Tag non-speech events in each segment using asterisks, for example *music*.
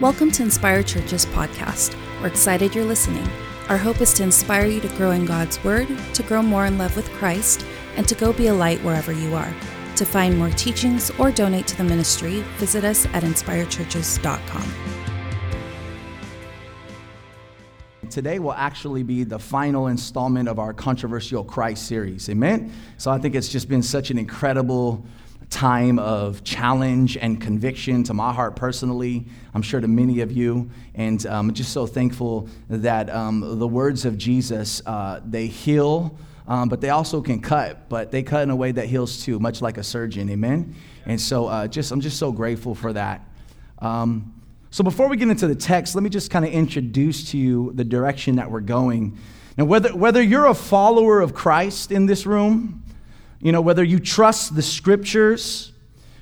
Welcome to Inspire Church's podcast. We're excited you're listening. Our hope is to inspire you to grow in God's Word, to grow more in love with Christ, and to go be a light wherever you are. To find more teachings or donate to the ministry, visit us at inspirechurches.com. Today will actually be the final installment of our Controversial Christ series. Amen? So I think it's just been such an incredible time of challenge and conviction to my heart personally. I'm sure to many of you. And um, I'm just so thankful that um, the words of Jesus, uh, they heal, um, but they also can cut, but they cut in a way that heals too, much like a surgeon. Amen? And so uh, just, I'm just so grateful for that. Um, so before we get into the text, let me just kind of introduce to you the direction that we're going. Now, whether, whether you're a follower of Christ in this room, you know, whether you trust the scriptures,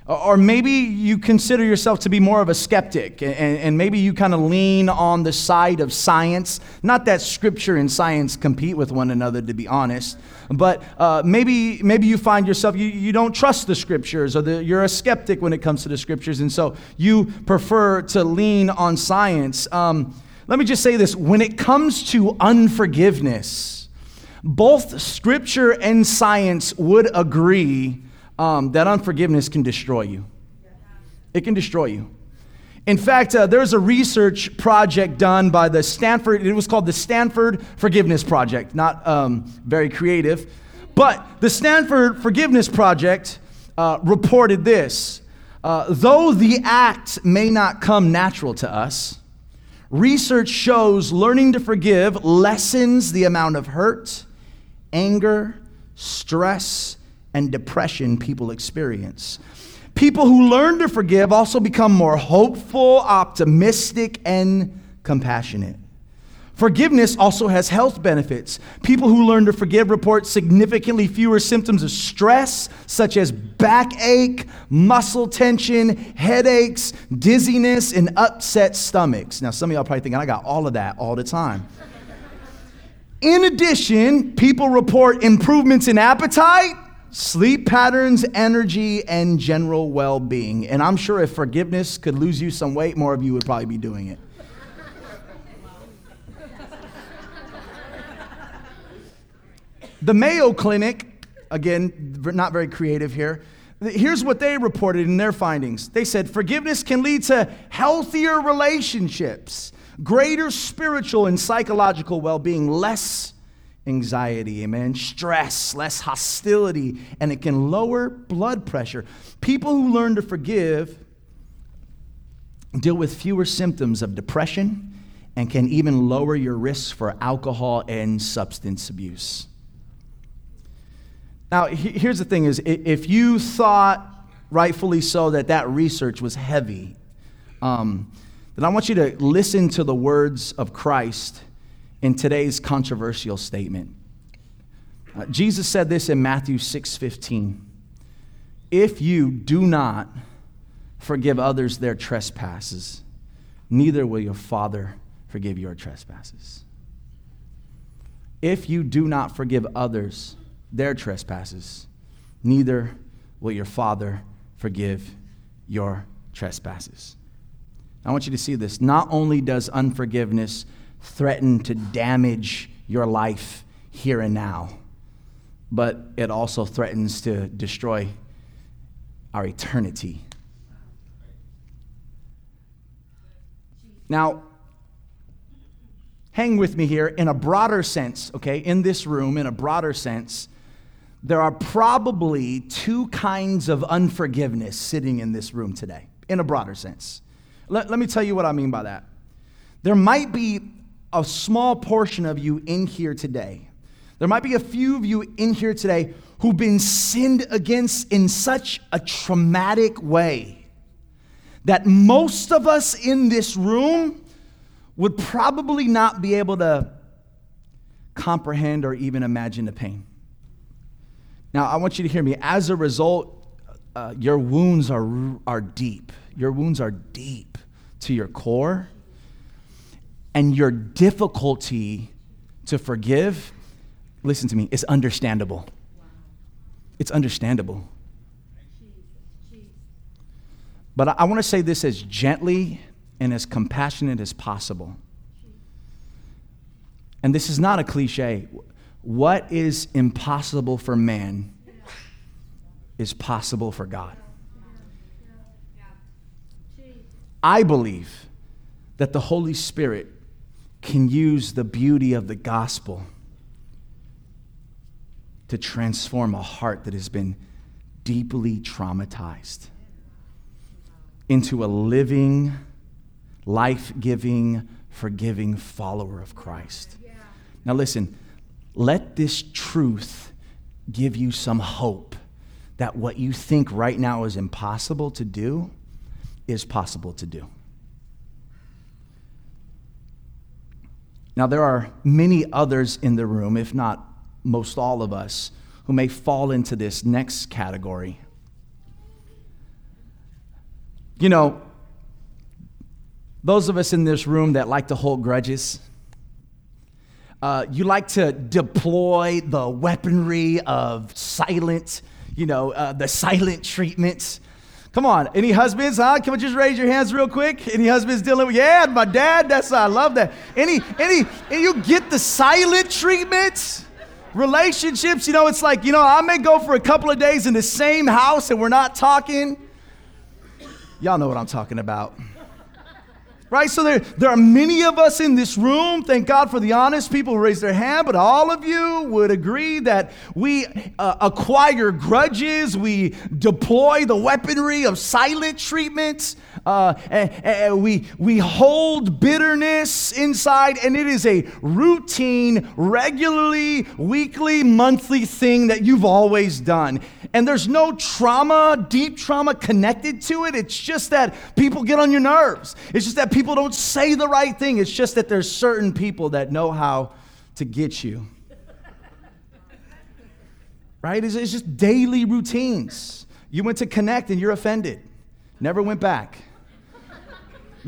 or maybe you consider yourself to be more of a skeptic, and, and maybe you kind of lean on the side of science. Not that scripture and science compete with one another, to be honest, but uh, maybe, maybe you find yourself, you, you don't trust the scriptures, or the, you're a skeptic when it comes to the scriptures, and so you prefer to lean on science. Um, let me just say this when it comes to unforgiveness, both scripture and science would agree um, that unforgiveness can destroy you. It can destroy you. In fact, uh, there's a research project done by the Stanford, it was called the Stanford Forgiveness Project. Not um, very creative, but the Stanford Forgiveness Project uh, reported this uh, Though the act may not come natural to us, research shows learning to forgive lessens the amount of hurt anger, stress, and depression people experience. People who learn to forgive also become more hopeful, optimistic, and compassionate. Forgiveness also has health benefits. People who learn to forgive report significantly fewer symptoms of stress, such as backache, muscle tension, headaches, dizziness, and upset stomachs. Now, some of y'all probably thinking, I got all of that all the time. In addition, people report improvements in appetite, sleep patterns, energy, and general well being. And I'm sure if forgiveness could lose you some weight, more of you would probably be doing it. the Mayo Clinic, again, not very creative here. Here's what they reported in their findings. They said forgiveness can lead to healthier relationships greater spiritual and psychological well being, less anxiety, amen, stress, less hostility, and it can lower blood pressure. People who learn to forgive deal with fewer symptoms of depression and can even lower your risk for alcohol and substance abuse. Now, here's the thing is if you thought rightfully so that that research was heavy, um, then I want you to listen to the words of Christ in today's controversial statement. Uh, Jesus said this in Matthew 6:15. If you do not forgive others their trespasses, neither will your Father forgive your trespasses. If you do not forgive others their trespasses, neither will your Father forgive your trespasses. I want you to see this. Not only does unforgiveness threaten to damage your life here and now, but it also threatens to destroy our eternity. Now, hang with me here in a broader sense, okay? In this room, in a broader sense, there are probably two kinds of unforgiveness sitting in this room today, in a broader sense. Let, let me tell you what I mean by that. There might be a small portion of you in here today. There might be a few of you in here today who've been sinned against in such a traumatic way that most of us in this room would probably not be able to comprehend or even imagine the pain. Now, I want you to hear me. As a result, uh, your wounds are, are deep. Your wounds are deep to your core, and your difficulty to forgive, listen to me, it's understandable. It's understandable. But I, I want to say this as gently and as compassionate as possible. And this is not a cliche. What is impossible for man is possible for God. I believe that the Holy Spirit can use the beauty of the gospel to transform a heart that has been deeply traumatized into a living, life giving, forgiving follower of Christ. Now, listen, let this truth give you some hope that what you think right now is impossible to do is possible to do. Now, there are many others in the room, if not most all of us, who may fall into this next category. You know, those of us in this room that like to hold grudges, uh, you like to deploy the weaponry of silent, you know, uh, the silent treatments. Come on, any husbands, huh? Can we just raise your hands real quick? Any husbands dealing with, yeah, my dad, that's, I love that. Any, any, and you get the silent treatments? Relationships, you know, it's like, you know, I may go for a couple of days in the same house and we're not talking. Y'all know what I'm talking about right? So there, there are many of us in this room. Thank God for the honest people who raised their hand, but all of you would agree that we uh, acquire grudges, we deploy the weaponry of silent treatments, uh, and, and we, we hold bitterness inside, and it is a routine, regularly, weekly, monthly thing that you've always done. And there's no trauma, deep trauma connected to it. It's just that people get on your nerves. It's just that people don't say the right thing. It's just that there's certain people that know how to get you. Right? It's just daily routines. You went to connect and you're offended. Never went back.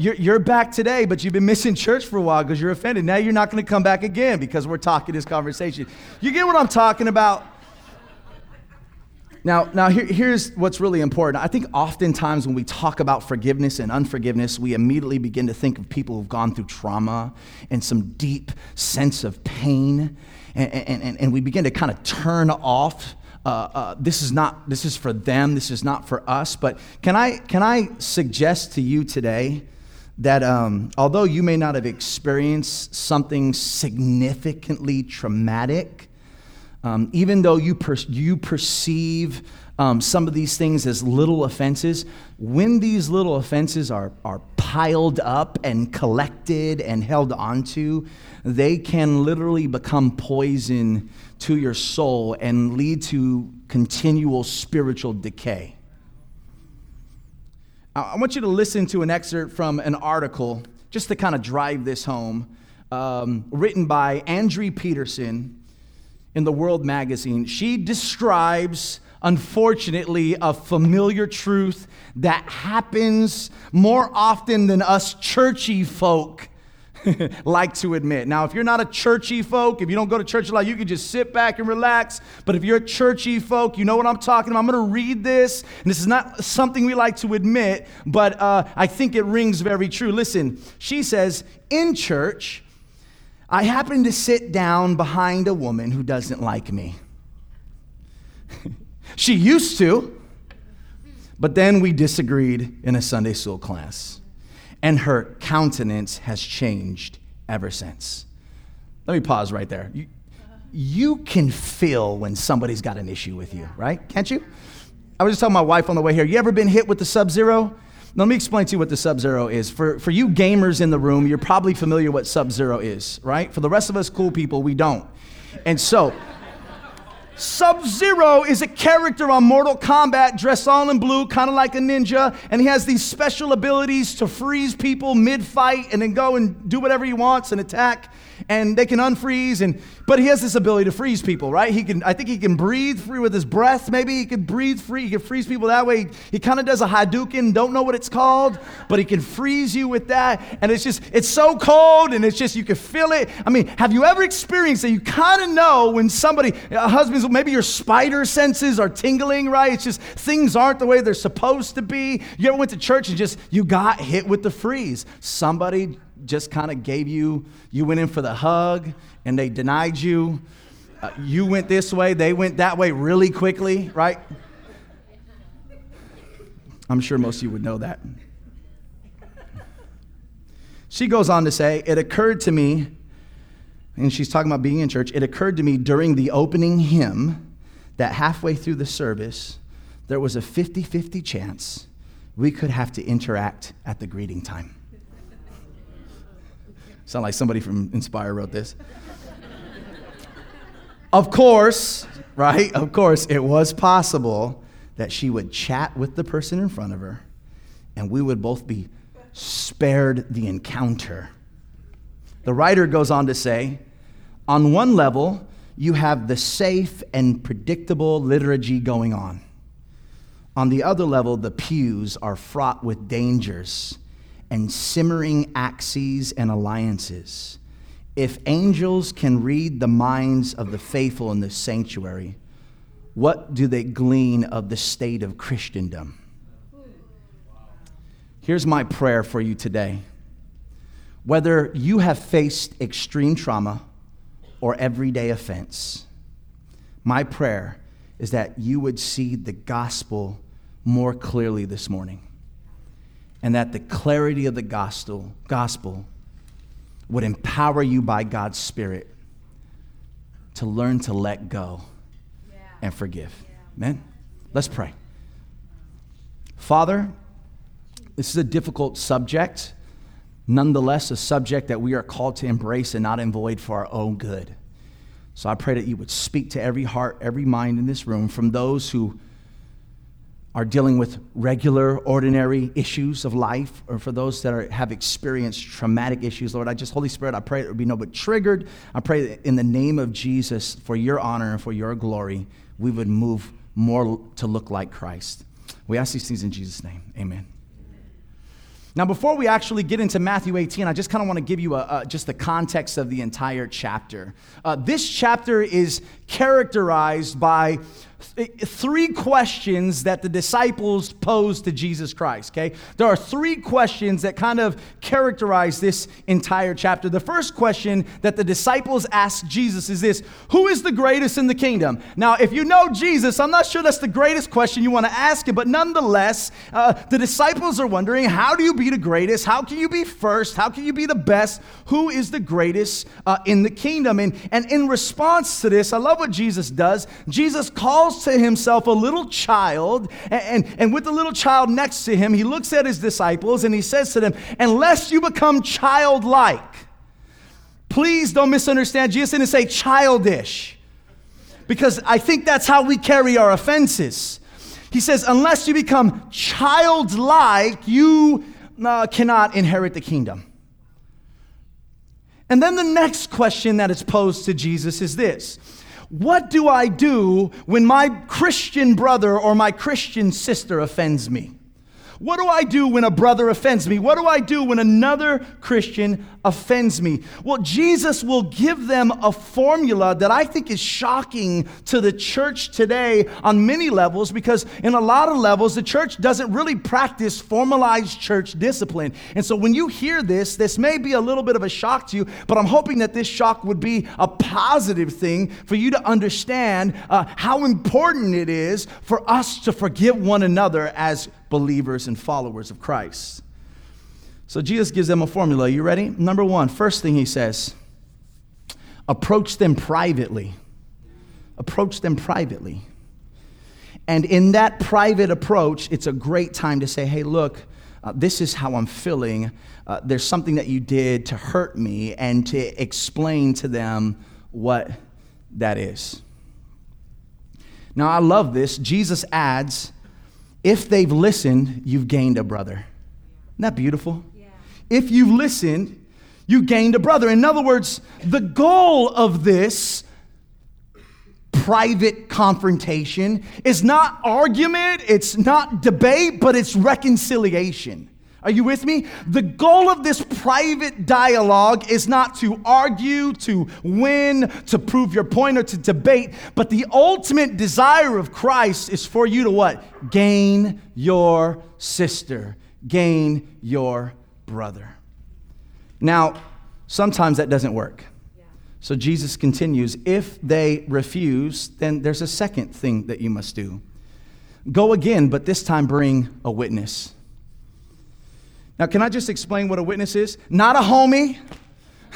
You're, you're back today, but you've been missing church for a while because you're offended. Now you're not going to come back again because we're talking this conversation. You get what I'm talking about? Now, now here, here's what's really important. I think oftentimes when we talk about forgiveness and unforgiveness, we immediately begin to think of people who've gone through trauma and some deep sense of pain, and, and, and we begin to kind of turn off. Uh, uh, this is not. This is for them. This is not for us. But can I can I suggest to you today that um, although you may not have experienced something significantly traumatic, um, even though you, per- you perceive um, some of these things as little offenses, when these little offenses are, are piled up and collected and held onto, they can literally become poison to your soul and lead to continual spiritual decay. I want you to listen to an excerpt from an article just to kind of drive this home, um, written by Andrea Peterson in the World magazine, she describes, unfortunately, a familiar truth that happens more often than us churchy folk *laughs* like to admit. Now, if you're not a churchy folk, if you don't go to church a lot, you can just sit back and relax. But if you're a churchy folk, you know what I'm talking about. I'm going to read this, and this is not something we like to admit, but uh, I think it rings very true. Listen, she says, in church, I happened to sit down behind a woman who doesn't like me. *laughs* she used to, but then we disagreed in a Sunday school class, and her countenance has changed ever since. Let me pause right there. You, you can feel when somebody's got an issue with you, right? Can't you? I was just telling my wife on the way here, you ever been hit with the sub zero? Let me explain to you what the Sub Zero is. For, for you gamers in the room, you're probably familiar what Sub Zero is, right? For the rest of us cool people, we don't. And so, Sub Zero is a character on Mortal Kombat dressed all in blue, kind of like a ninja, and he has these special abilities to freeze people mid fight and then go and do whatever he wants and attack. And they can unfreeze, and but he has this ability to freeze people, right? He can, I think he can breathe free with his breath. Maybe he can breathe free. He can freeze people that way. He, he kind of does a Hadouken. Don't know what it's called, but he can freeze you with that. And it's just, it's so cold, and it's just you can feel it. I mean, have you ever experienced that? You kind of know when somebody, a husband's, maybe your spider senses are tingling, right? It's just things aren't the way they're supposed to be. You ever went to church and just you got hit with the freeze? Somebody just kind of gave you, you went in for the hug and they denied you. Uh, you went this way, they went that way really quickly, right? I'm sure most of you would know that. She goes on to say, It occurred to me, and she's talking about being in church, it occurred to me during the opening hymn that halfway through the service, there was a 50 50 chance we could have to interact at the greeting time. Sound like somebody from Inspire wrote this. of course, right? Of course, it was possible that she would chat with the person in front of her and we would both be spared the encounter. The writer goes on to say on one level, you have the safe and predictable liturgy going on. On the other level, the pews are fraught with dangers and simmering axes and alliances. If angels can read the minds of the faithful in the sanctuary, what do they glean of the state of Christendom? Here's my prayer for you today. Whether you have faced extreme trauma or everyday offense, my prayer is that you would see the gospel more clearly this morning and that the clarity of the gospel, gospel would empower you by God's Spirit to learn to let go yeah. and forgive. Yeah. Amen? Let's pray. Father, this is a difficult subject, nonetheless, a subject that we are called to embrace and not avoid for our own good. So I pray that you would speak to every heart, every mind in this room, from those who are dealing with regular, ordinary issues of life, or for those that are, have experienced traumatic issues, Lord, I just, Holy Spirit, I pray it would be no but triggered. I pray in the name of Jesus, for your honor and for your glory, we would move more to look like Christ. We ask these things in Jesus' name. Amen. Now, before we actually get into Matthew 18, I just kind of want to give you a, a, just the context of the entire chapter. Uh, this chapter is characterized by three questions that the disciples posed to Jesus Christ, okay? There are three questions that kind of characterize this entire chapter. The first question that the disciples ask Jesus is this Who is the greatest in the kingdom? Now, if you know Jesus, I'm not sure that's the greatest question you want to ask him, but nonetheless, uh, the disciples are wondering how do you be the greatest? How can you be first? How can you be the best? Who is the greatest uh, in the kingdom? And, and in response to this, I love what Jesus does. Jesus calls calls to himself a little child, and, and, and with the little child next to him, he looks at his disciples and he says to them, Unless you become childlike, please don't misunderstand. Jesus didn't say childish, because I think that's how we carry our offenses. He says, Unless you become childlike, you uh, cannot inherit the kingdom. And then the next question that is posed to Jesus is this what do I do when my Christian brother or my Christian sister offends me? What do I do when a brother offends me? What do I do when another Christian offends me? Well, Jesus will give them a formula that I think is shocking to the church today on many levels because, in a lot of levels, the church doesn't really practice formalized church discipline. And so, when you hear this, this may be a little bit of a shock to you, but I'm hoping that this shock would be a positive thing for you to understand uh, how important it is for us to forgive one another as believers and followers of Christ. So Jesus gives them a formula. You ready? Number one, first thing he says approach them privately. Approach them privately. And in that private approach, it's a great time to say, hey, look, uh, this is how I'm feeling. Uh, there's something that you did to hurt me, and to explain to them what that is. Now, I love this. Jesus adds, if they've listened, you've gained a brother. Isn't that beautiful? Yeah. If you've listened, you gained a brother. In other words, the goal of this private confrontation is not argument, it's not debate, but it's reconciliation. Are you with me? The goal of this private dialogue is not to argue, to win, to prove your point, or to debate, but the ultimate desire of Christ is for you to what? Gain your sister, gain your brother. Now, sometimes that doesn't work. So Jesus continues if they refuse, then there's a second thing that you must do. Go again, but this time bring a witness. Now, can I just explain what a witness is? Not a homie,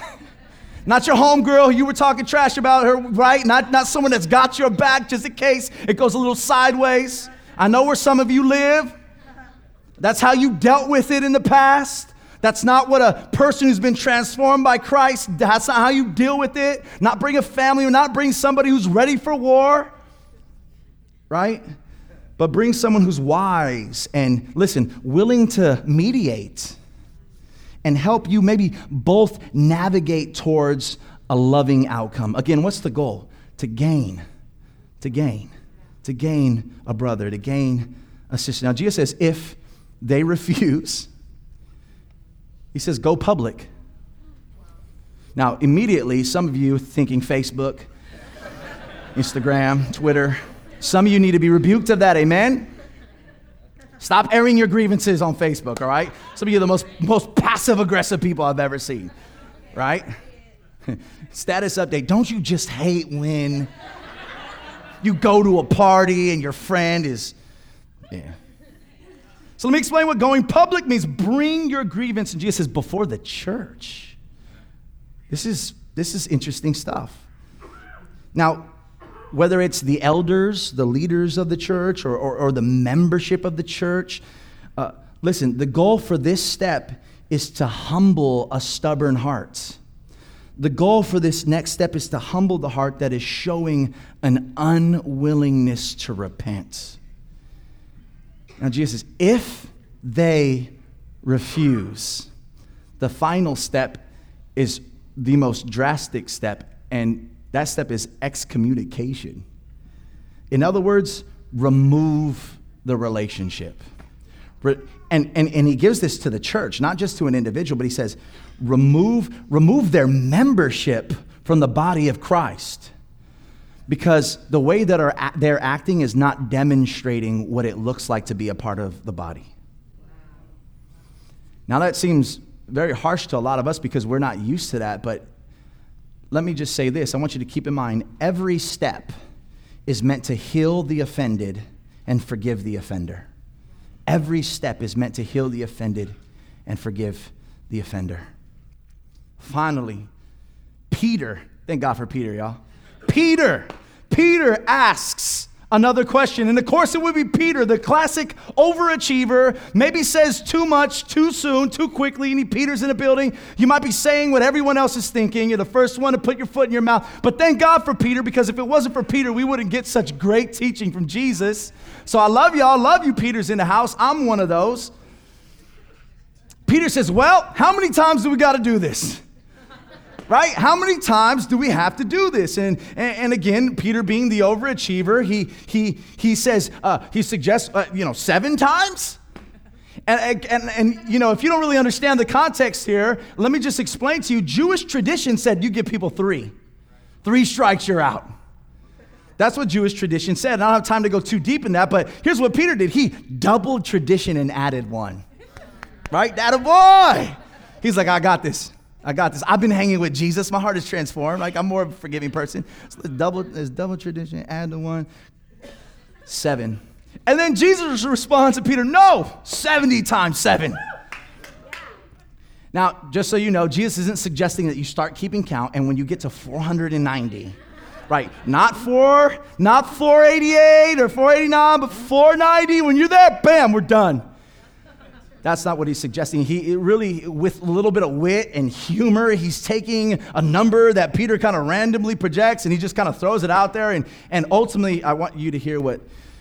*laughs* not your homegirl you were talking trash about her, right? Not, not someone that's got your back just in case it goes a little sideways. I know where some of you live. That's how you dealt with it in the past. That's not what a person who's been transformed by Christ, that's not how you deal with it. Not bring a family, or not bring somebody who's ready for war, right? But bring someone who's wise and, listen, willing to mediate and help you maybe both navigate towards a loving outcome. Again, what's the goal? To gain, to gain, to gain a brother, to gain a sister. Now, Jesus says, if they *laughs* refuse, he says, go public. Now, immediately, some of you thinking Facebook, Instagram, Twitter, some of you need to be rebuked of that, amen? Stop airing your grievances on Facebook, all right? Some of you are the most, most passive aggressive people I've ever seen, right? *laughs* Status update. Don't you just hate when you go to a party and your friend is, yeah. So let me explain what going public means. Bring your grievance, and Jesus says, before the church. This is, this is interesting stuff. Now, whether it's the elders, the leaders of the church, or, or, or the membership of the church. Uh, listen, the goal for this step is to humble a stubborn heart. The goal for this next step is to humble the heart that is showing an unwillingness to repent. Now, Jesus says, if they refuse, the final step is the most drastic step, and that step is excommunication. In other words, remove the relationship. And, and, and he gives this to the church, not just to an individual, but he says, remove, remove their membership from the body of Christ. Because the way that are, they're acting is not demonstrating what it looks like to be a part of the body. Now, that seems very harsh to a lot of us because we're not used to that, but let me just say this I want you to keep in mind every step is meant to heal the offended and forgive the offender. Every step is meant to heal the offended and forgive the offender. Finally, Peter, thank God for Peter, y'all. Peter, Peter asks another question. And of course, it would be Peter, the classic overachiever, maybe says too much too soon, too quickly, and he Peter's in a building. You might be saying what everyone else is thinking. You're the first one to put your foot in your mouth. But thank God for Peter, because if it wasn't for Peter, we wouldn't get such great teaching from Jesus. So I love y'all. Love you, Peter's in the house. I'm one of those. Peter says, Well, how many times do we got to do this? Right? How many times do we have to do this? And, and, and again, Peter being the overachiever, he, he, he says, uh, he suggests, uh, you know, seven times? And, and, and, you know, if you don't really understand the context here, let me just explain to you. Jewish tradition said you give people three. Three strikes, you're out. That's what Jewish tradition said. I don't have time to go too deep in that, but here's what Peter did. He doubled tradition and added one. Right? That a boy. He's like, I got this. I got this. I've been hanging with Jesus. My heart is transformed. Like I'm more of a forgiving person. So there's double, it's double tradition. Add the one. Seven. And then Jesus responds to Peter, no, 70 times seven. Now, just so you know, Jesus isn't suggesting that you start keeping count and when you get to 490, right? Not four, not 488 or 489, but 490. When you're there, bam, we're done. That's not what he's suggesting. He really, with a little bit of wit and humor, he's taking a number that Peter kind of randomly projects and he just kind of throws it out there. And, and ultimately, I want you to hear what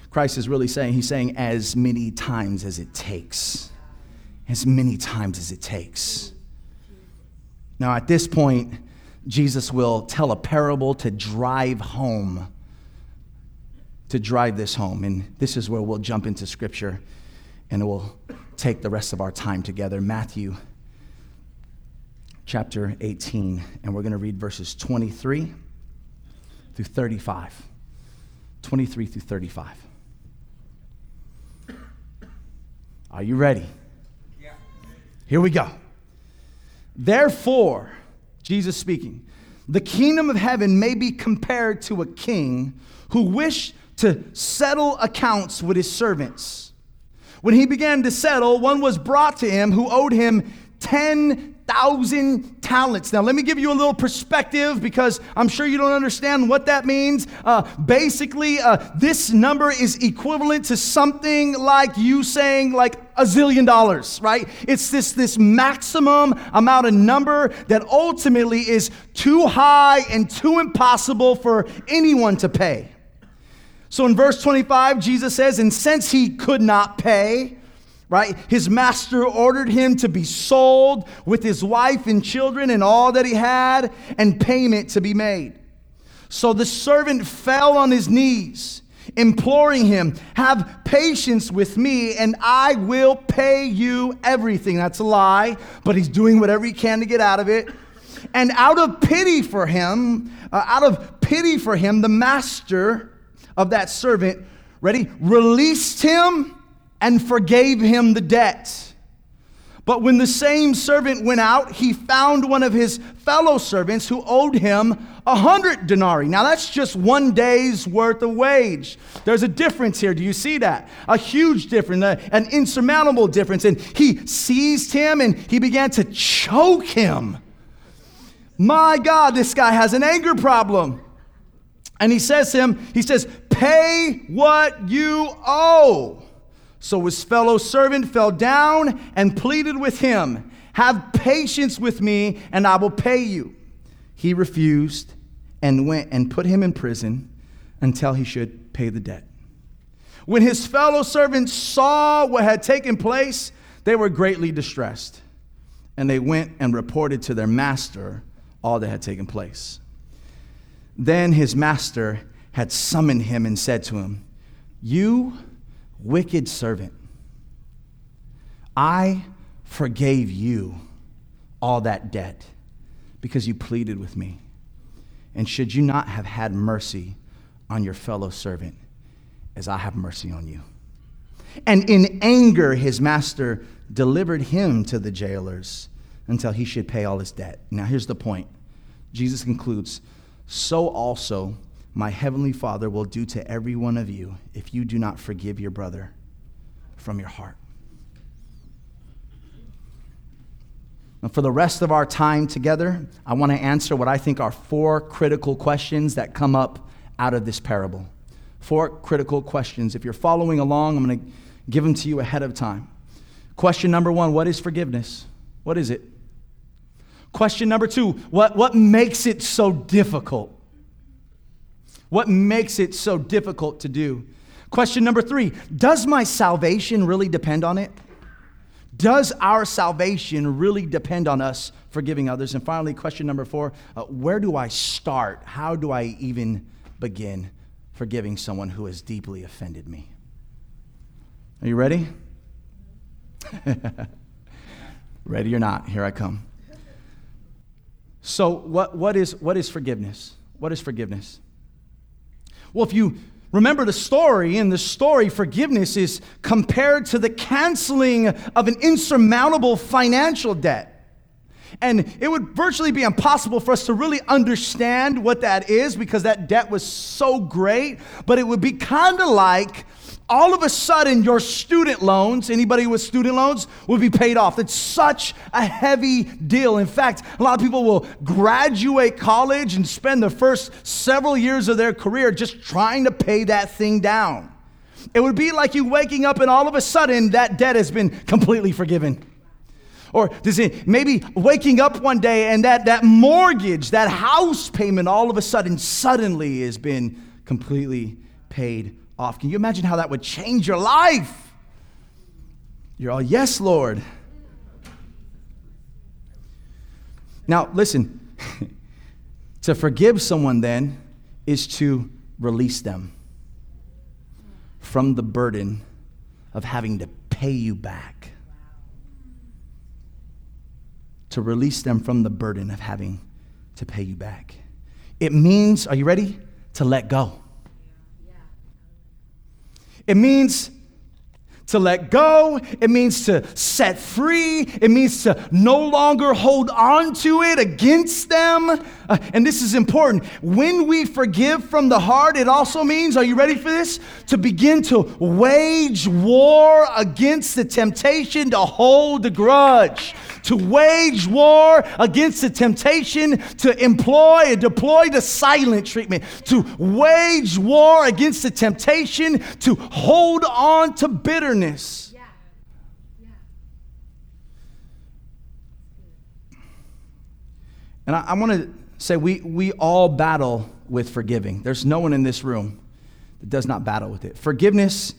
Christ is really saying. He's saying, as many times as it takes. As many times as it takes. Now, at this point, Jesus will tell a parable to drive home, to drive this home. And this is where we'll jump into scripture and we'll take the rest of our time together. Matthew chapter 18, and we're going to read verses 23 through 35. 23 through 35. Are you ready? Yeah. Here we go. Therefore, Jesus speaking, the kingdom of heaven may be compared to a king who wished to settle accounts with his servants. When he began to settle, one was brought to him who owed him 10,000 talents. Now, let me give you a little perspective because I'm sure you don't understand what that means. Uh, basically, uh, this number is equivalent to something like you saying, like, a zillion dollars, right? It's this, this maximum amount of number that ultimately is too high and too impossible for anyone to pay. So in verse 25, Jesus says, And since he could not pay, right, his master ordered him to be sold with his wife and children and all that he had, and payment to be made. So the servant fell on his knees imploring him, Have patience with me, and I will pay you everything. That's a lie, but he's doing whatever he can to get out of it. And out of pity for him, uh, out of pity for him, the master of that servant, ready, released him and forgave him the debt. But when the same servant went out, he found one of his fellow servants who owed him a hundred denarii. Now that's just one day's worth of wage. There's a difference here. Do you see that? A huge difference, an insurmountable difference. And he seized him and he began to choke him. My God, this guy has an anger problem. And he says to him, he says, pay what you owe. So his fellow servant fell down and pleaded with him, Have patience with me, and I will pay you. He refused and went and put him in prison until he should pay the debt. When his fellow servants saw what had taken place, they were greatly distressed, and they went and reported to their master all that had taken place. Then his master had summoned him and said to him, You Wicked servant, I forgave you all that debt because you pleaded with me. And should you not have had mercy on your fellow servant as I have mercy on you? And in anger, his master delivered him to the jailers until he should pay all his debt. Now, here's the point Jesus concludes So also my heavenly Father will do to every one of you if you do not forgive your brother from your heart. And for the rest of our time together, I want to answer what I think are four critical questions that come up out of this parable. Four critical questions. If you're following along, I'm going to give them to you ahead of time. Question number one What is forgiveness? What is it? Question number two What, what makes it so difficult? What makes it so difficult to do? Question number three Does my salvation really depend on it? Does our salvation really depend on us forgiving others? And finally, question number four uh, Where do I start? How do I even begin forgiving someone who has deeply offended me? Are you ready? *laughs* ready or not, here I come. So, what, what, is, what is forgiveness? What is forgiveness? Well, if you remember the story, in the story, forgiveness is compared to the canceling of an insurmountable financial debt. And it would virtually be impossible for us to really understand what that is because that debt was so great. But it would be kind of like all of a sudden your student loans, anybody with student loans, will be paid off. It's such a heavy deal. In fact, a lot of people will graduate college and spend the first several years of their career just trying to pay that thing down. It would be like you waking up and all of a sudden that debt has been completely forgiven. Or it maybe waking up one day and that, that mortgage, that house payment, all of a sudden, suddenly has been completely paid off. Can you imagine how that would change your life? You're all, yes, Lord. Now, listen, *laughs* to forgive someone then is to release them from the burden of having to pay you back. To release them from the burden of having to pay you back. It means, are you ready? To let go. It means to let go. It means to set free. It means to no longer hold on to it against them. Uh, and this is important. When we forgive from the heart, it also means, are you ready for this? To begin to wage war against the temptation to hold a grudge to wage war against the temptation to employ and deploy the silent treatment, to wage war against the temptation to hold on to bitterness. Yeah. Yeah. And I, I want to say we, we all battle with forgiving. There's no one in this room that does not battle with it. Forgiveness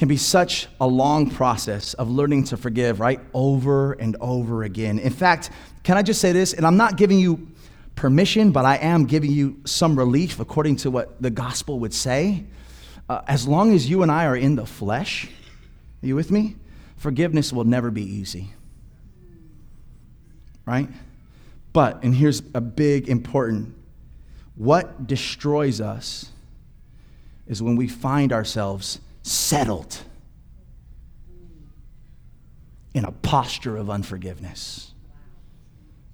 can be such a long process of learning to forgive, right? Over and over again. In fact, can I just say this? And I'm not giving you permission, but I am giving you some relief according to what the gospel would say. Uh, as long as you and I are in the flesh, are you with me? Forgiveness will never be easy. Right? But, and here's a big important what destroys us is when we find ourselves settled in a posture of unforgiveness.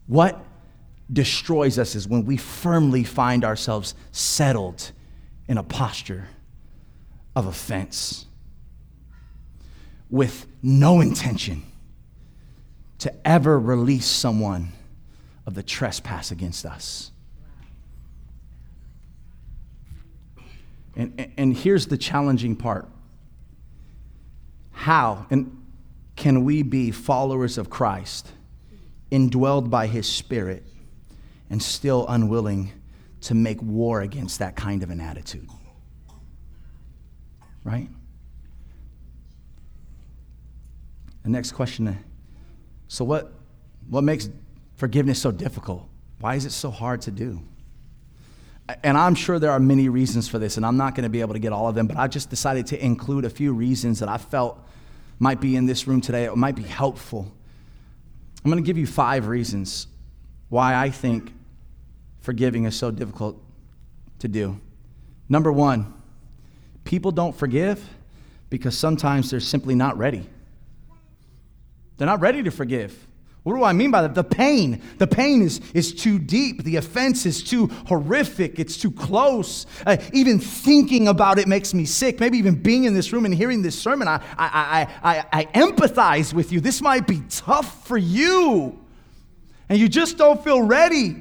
What destroys us is when we firmly find ourselves settled in a posture of offense with no intention to ever release someone of the trespass against us. And, and here's the challenging part how and can we be followers of Christ, indwelled by his Spirit, and still unwilling to make war against that kind of an attitude? Right? The next question uh, so, what, what makes forgiveness so difficult? Why is it so hard to do? And I'm sure there are many reasons for this, and I'm not going to be able to get all of them, but I just decided to include a few reasons that I felt might be in this room today, it might be helpful. I'm going to give you five reasons why I think forgiving is so difficult to do. Number one, people don't forgive because sometimes they're simply not ready. They're not ready to forgive. What do I mean by that? The pain. The pain is, is too deep. The offense is too horrific. It's too close. Uh, even thinking about it makes me sick. Maybe even being in this room and hearing this sermon, I, I, I, I, I empathize with you. This might be tough for you. And you just don't feel ready.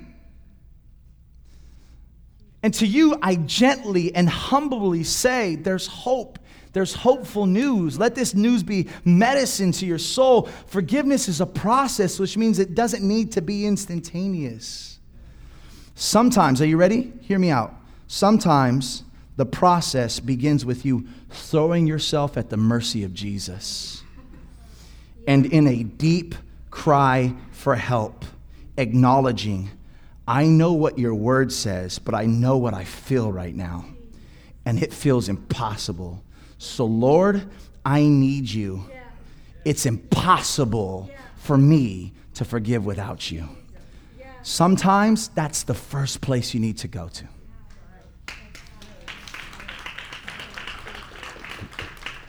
And to you, I gently and humbly say, there's hope there's hopeful news. Let this news be medicine to your soul. Forgiveness is a process, which means it doesn't need to be instantaneous. Sometimes, are you ready? Hear me out. Sometimes the process begins with you throwing yourself at the mercy of Jesus and in a deep cry for help, acknowledging, I know what your word says, but I know what I feel right now. And it feels impossible. So, Lord, I need you. It's impossible for me to forgive without you. Sometimes that's the first place you need to go to.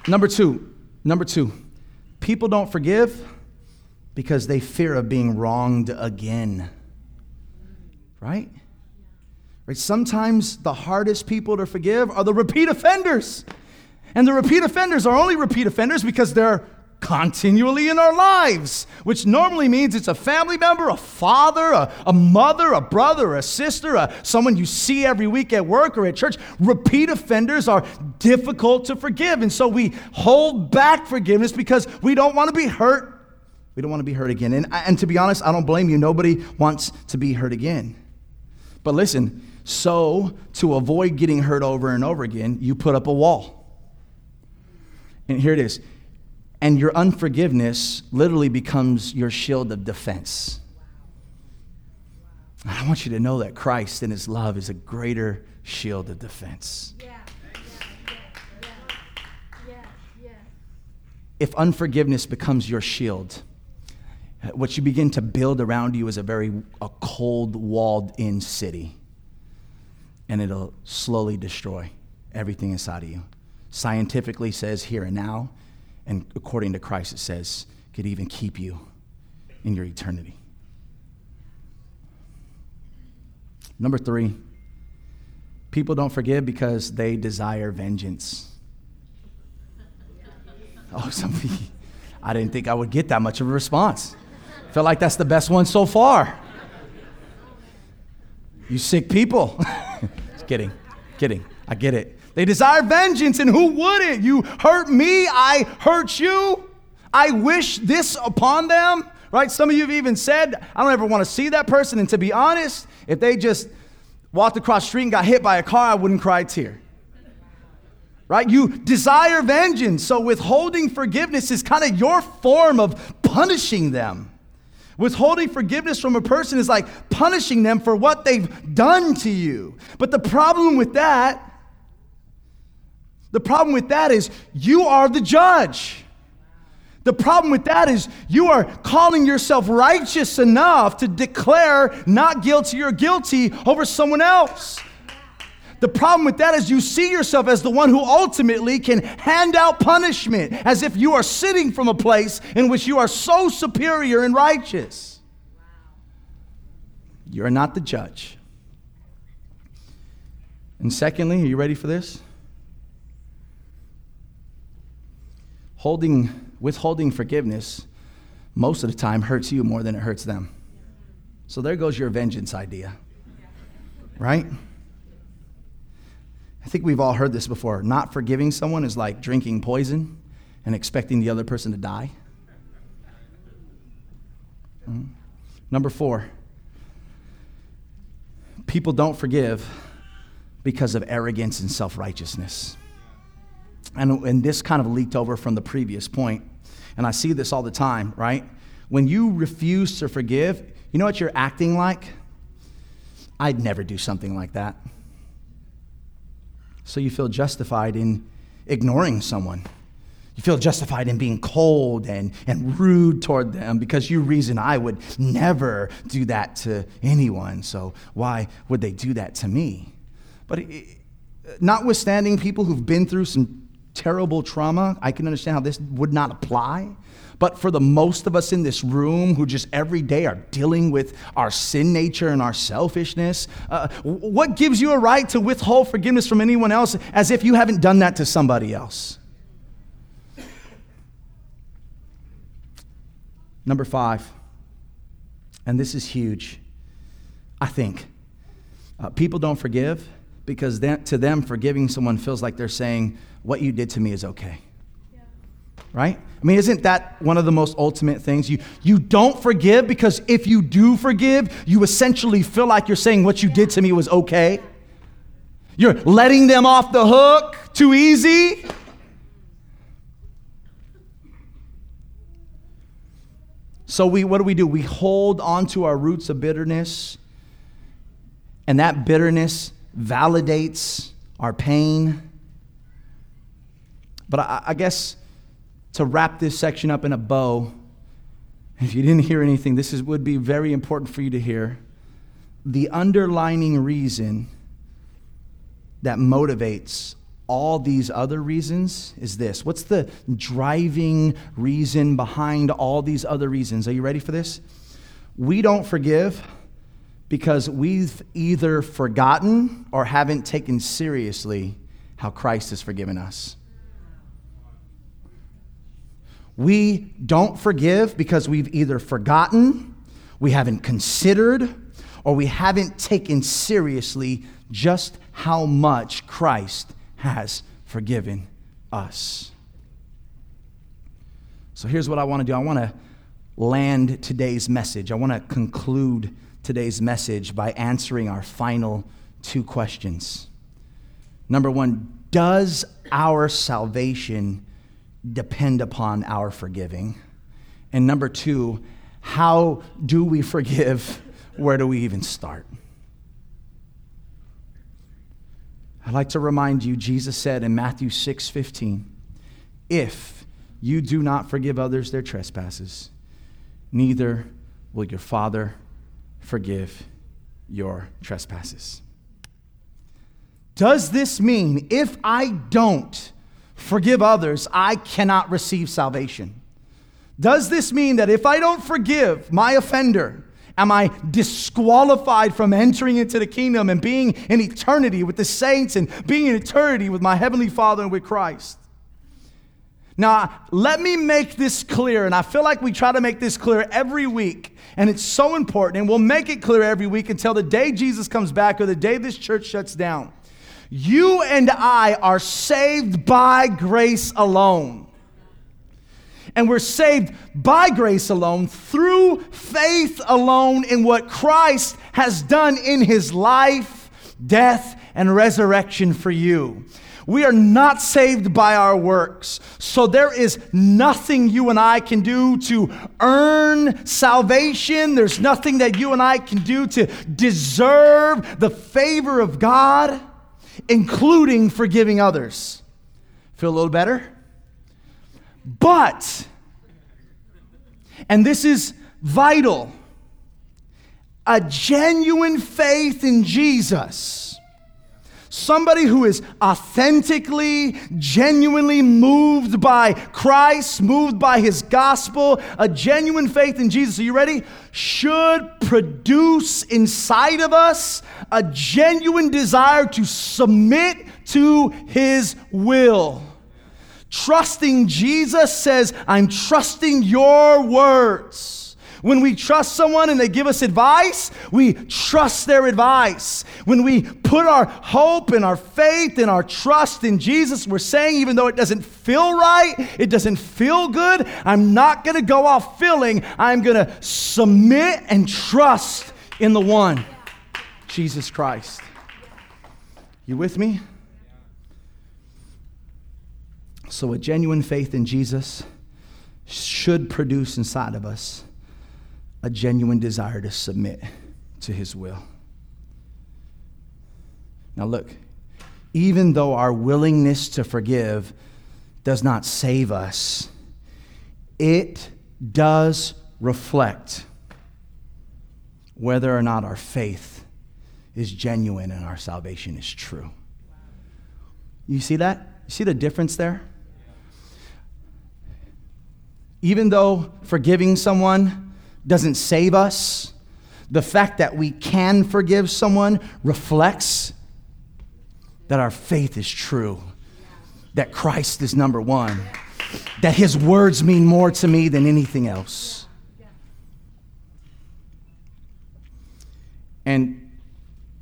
Number two, number two, people don't forgive because they fear of being wronged again. Right? Right? Sometimes the hardest people to forgive are the repeat offenders. And the repeat offenders are only repeat offenders because they're continually in our lives, which normally means it's a family member, a father, a, a mother, a brother, a sister, a, someone you see every week at work or at church. Repeat offenders are difficult to forgive. And so we hold back forgiveness because we don't want to be hurt. We don't want to be hurt again. And, and to be honest, I don't blame you. Nobody wants to be hurt again. But listen, so to avoid getting hurt over and over again, you put up a wall. And here it is. And your unforgiveness literally becomes your shield of defense. I want you to know that Christ and his love is a greater shield of defense. Yeah. If unforgiveness becomes your shield, what you begin to build around you is a very a cold, walled in city. And it'll slowly destroy everything inside of you. Scientifically says here and now, and according to Christ, it says could even keep you in your eternity. Number three, people don't forgive because they desire vengeance. *laughs* Oh, somebody, I didn't think I would get that much of a response. Feel like that's the best one so far. You sick people. *laughs* Just kidding, kidding. I get it. They desire vengeance, and who wouldn't? You hurt me, I hurt you. I wish this upon them right? Some of you have even said, I don't ever want to see that person. And to be honest, if they just walked across the street and got hit by a car, I wouldn't cry a tear. Right? You desire vengeance. So withholding forgiveness is kind of your form of punishing them. Withholding forgiveness from a person is like punishing them for what they've done to you. But the problem with that, the problem with that is you are the judge. The problem with that is you are calling yourself righteous enough to declare not guilty or guilty over someone else. The problem with that is you see yourself as the one who ultimately can hand out punishment as if you are sitting from a place in which you are so superior and righteous. You're not the judge. And secondly, are you ready for this? Holding withholding forgiveness most of the time hurts you more than it hurts them. So there goes your vengeance idea. Right? I think we've all heard this before. Not forgiving someone is like drinking poison and expecting the other person to die. Mm-hmm. Number four, people don't forgive because of arrogance and self righteousness. And, and this kind of leaked over from the previous point. And I see this all the time, right? When you refuse to forgive, you know what you're acting like? I'd never do something like that. So you feel justified in ignoring someone. You feel justified in being cold and, and rude toward them because you reason I would never do that to anyone. So why would they do that to me? But it, notwithstanding people who've been through some terrible trauma, I can understand how this would not apply. But for the most of us in this room who just every day are dealing with our sin nature and our selfishness, uh, what gives you a right to withhold forgiveness from anyone else as if you haven't done that to somebody else? Number five, and this is huge, I think. Uh, people don't forgive because to them, forgiving someone feels like they're saying, What you did to me is okay. Yeah. Right? I mean, isn't that one of the most ultimate things? You, you don't forgive because if you do forgive, you essentially feel like you're saying, What you did to me was okay. You're letting them off the hook too easy. So we what do we do? We hold on to our roots of bitterness. And that bitterness validates our pain. But I, I, guess to wrap this section up in a bow, if you didn't hear anything, this is, would be very important for you to hear. The underlining reason that motivates all these other reasons is this. What's the driving reason behind all these other reasons? Are you ready for this? We don't forgive because we've either forgotten or haven't taken seriously how Christ has forgiven us. We don't forgive because we've either forgotten, we haven't considered, or we haven't taken seriously just how much Christ has forgiven us. So here's what I want to do I want to land today's message, I want to conclude today's message by answering our final two questions. Number one, does our salvation depend upon our forgiving? And number two, how do we forgive *laughs* where do we even start? I'd like to remind you, Jesus said in Matthew 6 15, if you do not forgive others their trespasses, neither will your Father forgive your trespasses. Does this mean if I don't forgive others, I cannot receive salvation? Does this mean that if I don't forgive my offender, am I disqualified from entering into the kingdom and being in eternity with the saints and being in eternity with my heavenly Father and with Christ? Now, let me make this clear, and I feel like we try to make this clear every week, and it's so important, and we'll make it clear every week until the day Jesus comes back or the day this church shuts down. You and I are saved by grace alone. And we're saved by grace alone, through faith alone, in what Christ has done in his life, death, and resurrection for you. We are not saved by our works. So there is nothing you and I can do to earn salvation. There's nothing that you and I can do to deserve the favor of God, including forgiving others. Feel a little better? But, and this is vital, a genuine faith in Jesus Somebody who is authentically, genuinely moved by Christ, moved by his gospel, a genuine faith in Jesus. Are you ready? Should produce inside of us a genuine desire to submit to his will. Trusting Jesus says, I'm trusting your words. When we trust someone and they give us advice, we trust their advice. When we put our hope and our faith and our trust in Jesus, we're saying, even though it doesn't feel right, it doesn't feel good, I'm not going to go off feeling. I'm going to submit and trust in the one, Jesus Christ. You with me? So, a genuine faith in Jesus should produce inside of us a genuine desire to submit to his will. Now, look, even though our willingness to forgive does not save us, it does reflect whether or not our faith is genuine and our salvation is true. You see that? You see the difference there? Even though forgiving someone doesn't save us. The fact that we can forgive someone reflects that our faith is true, that Christ is number one, that his words mean more to me than anything else. And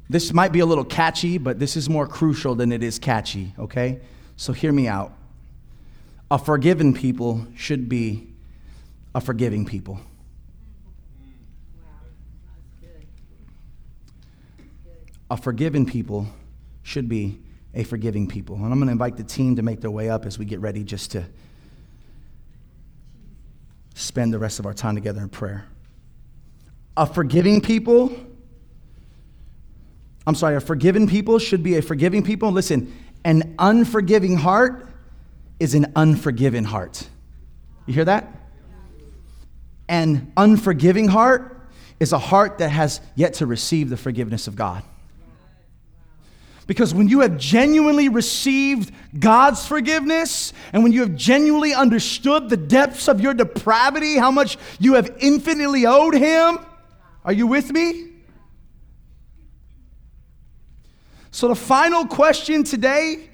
this might be a little catchy, but this is more crucial than it is catchy, okay? So hear me out. A forgiven people should be a forgiving people. A forgiven people should be a forgiving people. And I'm going to invite the team to make their way up as we get ready just to spend the rest of our time together in prayer. A forgiving people, I'm sorry, a forgiven people should be a forgiving people. Listen, an unforgiving heart is an unforgiven heart. You hear that? An unforgiving heart is a heart that has yet to receive the forgiveness of God. Because when you have genuinely received God's forgiveness, and when you have genuinely understood the depths of your depravity, how much you have infinitely owed Him, are you with me? So, the final question today,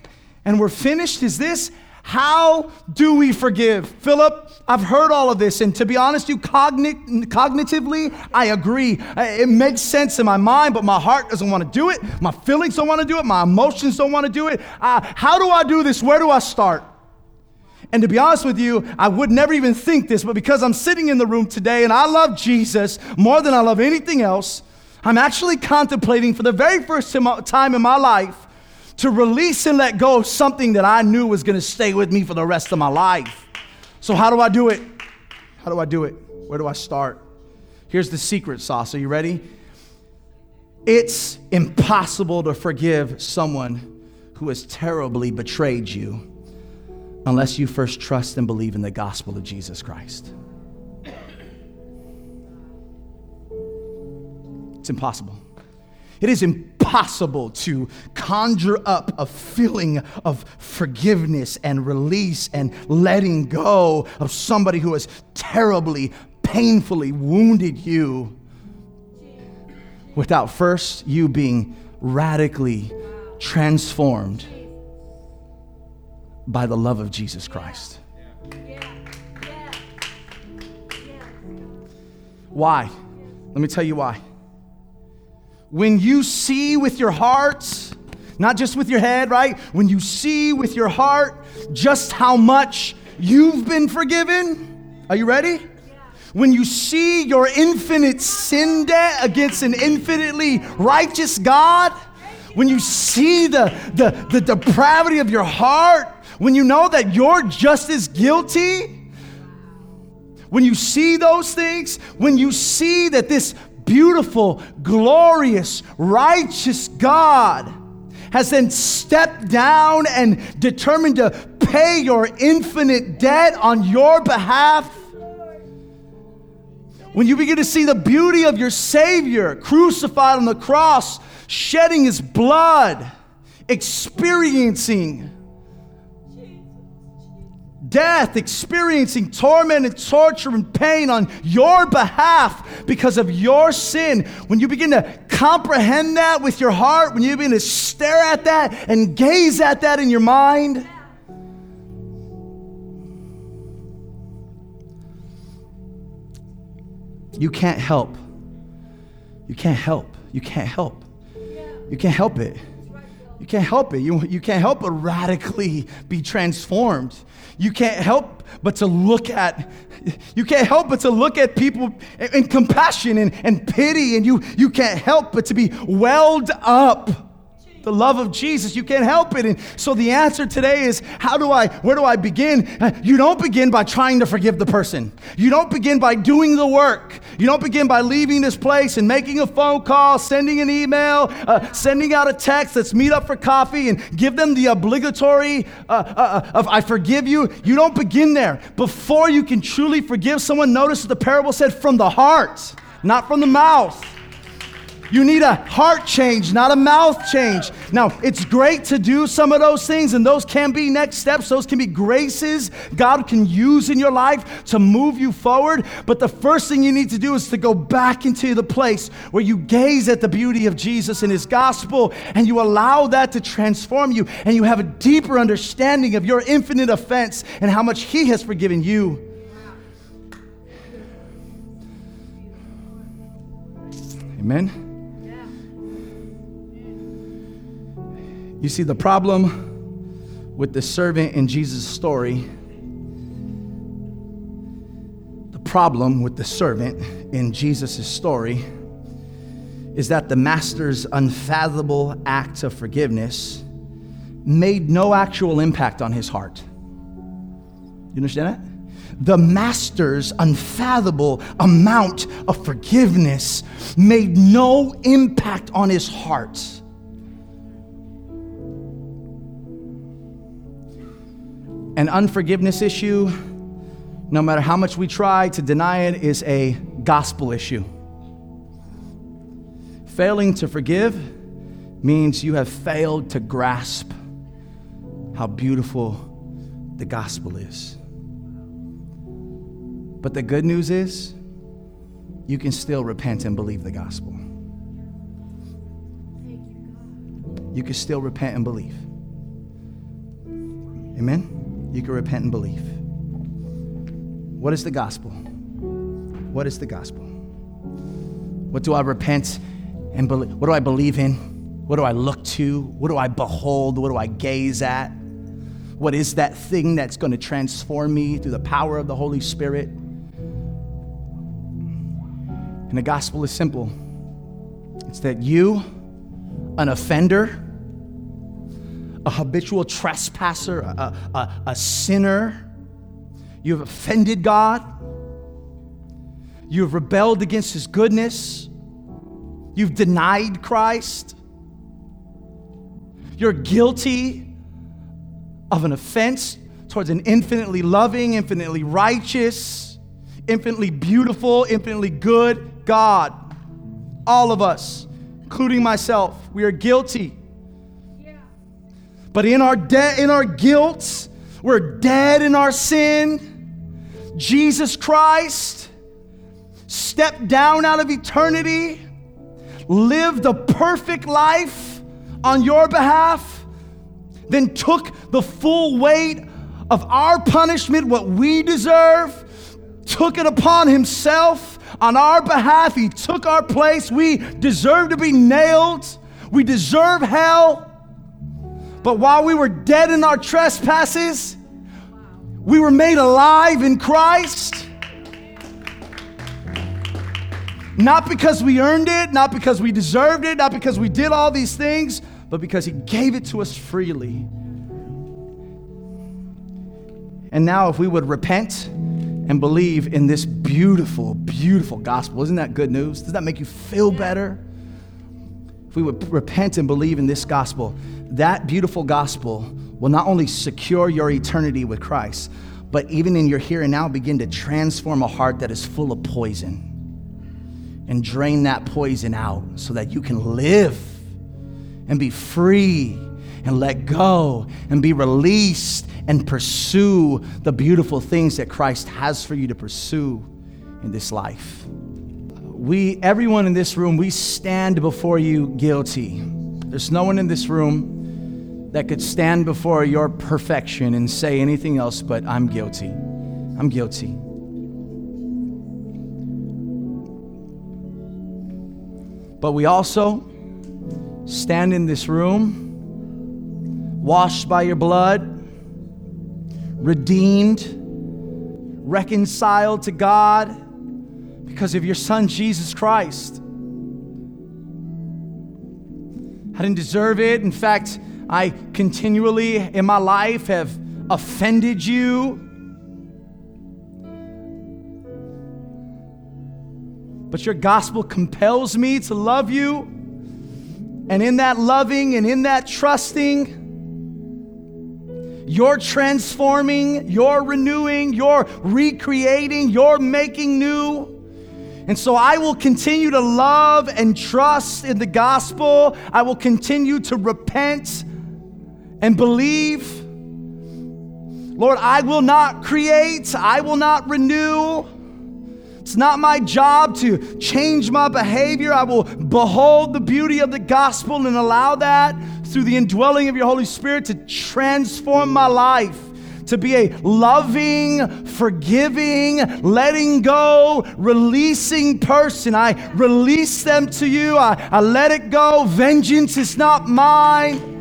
and we're finished, is this how do we forgive? Philip, I've heard all of this, and to be honest, you cogni- cognitively, I agree. It makes sense in my mind, but my heart doesn't want to do it. My feelings don't want to do it. My emotions don't want to do it. Uh, how do I do this? Where do I start? And to be honest with you, I would never even think this, but because I'm sitting in the room today and I love Jesus more than I love anything else, I'm actually contemplating for the very first time in my life to release and let go of something that I knew was going to stay with me for the rest of my life. So, how do I do it? How do I do it? Where do I start? Here's the secret sauce. Are you ready? It's impossible to forgive someone who has terribly betrayed you unless you first trust and believe in the gospel of Jesus Christ. It's impossible. It is impossible to conjure up a feeling of forgiveness and release and letting go of somebody who has terribly, painfully wounded you without first you being radically transformed by the love of Jesus Christ. Why? Let me tell you why. When you see with your heart, not just with your head, right? When you see with your heart just how much you've been forgiven, are you ready? When you see your infinite sin debt against an infinitely righteous God, when you see the, the, the depravity of your heart, when you know that you're just as guilty, when you see those things, when you see that this beautiful, glorious, righteous God has then stepped down and determined to pay your infinite debt on your behalf, when you begin to see the beauty of your Savior crucified on the cross, shedding his blood, experiencing death, experiencing torment and torture and pain on your behalf because of your sin, when you begin to comprehend that with your heart, when you begin to stare at that and gaze at that in your mind, you can't help. You can't help. You can't help. You can't help it. You can't help it. You, you can't help but radically be transformed. You can't help but to look at, you can't help but to look at people in, in compassion and, and pity, and you, you can't help but to be welled up the love of Jesus. You can't help it. And so the answer today is how do I, where do I begin? Uh, you don't begin by trying to forgive the person. You don't begin by doing the work. You don't begin by leaving this place and making a phone call, sending an email, uh, sending out a text, let's meet up for coffee and give them the obligatory uh, uh, uh of I forgive you. You don't begin there. Before you can truly forgive someone, notice that the parable said from the heart, not from the mouth. You need a heart change, not a mouth change. Now, it's great to do some of those things, and those can be next steps. Those can be graces God can use in your life to move you forward. But the first thing you need to do is to go back into the place where you gaze at the beauty of Jesus and His gospel, and you allow that to transform you, and you have a deeper understanding of your infinite offense and how much He has forgiven you. Amen. You see, the problem with the servant in Jesus' story, the problem with the servant in Jesus' story is that the master's unfathomable act of forgiveness made no actual impact on his heart. You understand that? the master's unfathomable amount of forgiveness made no impact on his heart. An unforgiveness issue, no matter how much we try to deny it, is a gospel issue. Failing to forgive means you have failed to grasp how beautiful the gospel is. But the good news is, you can still repent and believe the gospel. You can still repent and believe. Amen? You can repent and believe. What is the gospel? What is the gospel? What do I repent and believe? What do I believe in? What do I look to? What do I behold? What do I gaze at? What is that thing that's going to transform me through the power of the Holy Spirit? And the gospel is simple it's that you, an offender, a habitual trespasser, a, a, a sinner. You have offended God. You have rebelled against His goodness. You You've denied Christ. You're guilty of an offense towards an infinitely loving, infinitely righteous, infinitely beautiful, infinitely good God. All of us, including myself, we are guilty. But in our de- in our guilt, we're dead in our sin. Jesus Christ stepped down out of eternity, lived a perfect life on your behalf, then took the full weight of our punishment, what we deserve, took it upon himself on our behalf. He took our place. We deserve to be nailed. We deserve hell. But while we were dead in our trespasses, we were made alive in Christ. Not because we earned it, not because we deserved it, not because we did all these things, but because He gave it to us freely. And now, if we would repent and believe in this beautiful, beautiful gospel, isn't that good news? Does that make you feel better? If we would repent and believe in this gospel, that beautiful gospel will not only secure your eternity with Christ, but even in your here and now, begin to transform a heart that is full of poison and drain that poison out so that you can live and be free and let go and be released and pursue the beautiful things that Christ has for you to pursue in this life. We, everyone in this room, we stand before you guilty. There's no one in this room that could stand before your perfection and say anything else but, I'm guilty. I'm guilty. But we also stand in this room, washed by your blood, redeemed, reconciled to God because of your Son, Jesus Christ. I didn't deserve it. In fact, I continually in my life have offended you. But your gospel compels me to love you. And in that loving and in that trusting, you're transforming, you're renewing, you're recreating, you're making new. And so I will continue to love and trust in the gospel. I will continue to repent and believe. Lord, I will not create, I will not renew. It's not my job to change my behavior. I will behold the beauty of the gospel and allow that through the indwelling of your Holy Spirit to transform my life to be a loving, forgiving, letting go, releasing person. I release them to you. I, I let it go. Vengeance is not mine.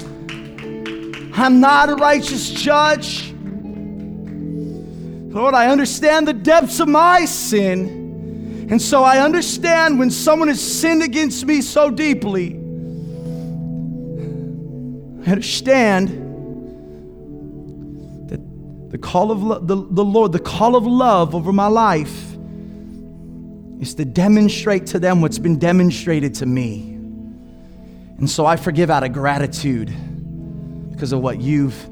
I'm not a righteous judge. Lord, I understand the depths of my sin. And so I understand when someone has sinned against me so deeply. I understand that the call of lo- the, the Lord, the call of love over my life is to demonstrate to them what's been demonstrated to me. And so I forgive out of gratitude because of what you've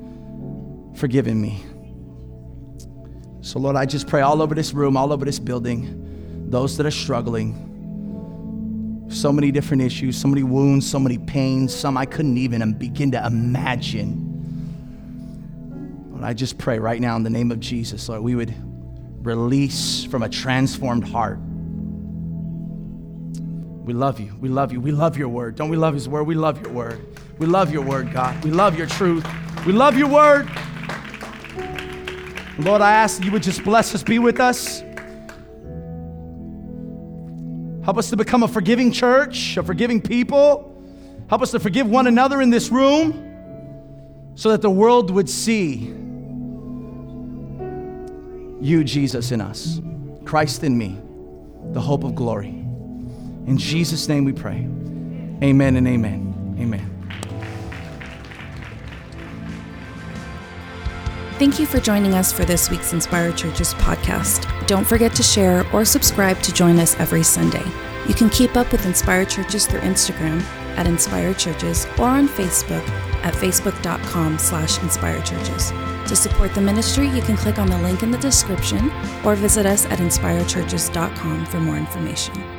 forgiven me. So, Lord, I just pray all over this room, all over this building, those that are struggling, so many different issues, so many wounds, so many pains, some I couldn't even begin to imagine. Lord, I just pray right now in the name of Jesus, Lord, we would release from a transformed heart. We love you. We love you. We love your word. Don't we love his word? We love your word. We love your word, God. We love your truth. We love your word. Lord, I ask that you would just bless us, be with us. Help us to become a forgiving church, a forgiving people. Help us to forgive one another in this room so that the world would see you, Jesus, in us, Christ in me, the hope of glory. In Jesus' name we pray. Amen and amen. Amen. Thank you for joining us for this week's Inspired Churches podcast. Don't forget to share or subscribe to join us every Sunday. You can keep up with Inspired Churches through Instagram at Inspired Churches or on Facebook at facebook.com slash inspired churches. To support the ministry, you can click on the link in the description or visit us at inspiredchurches.com for more information.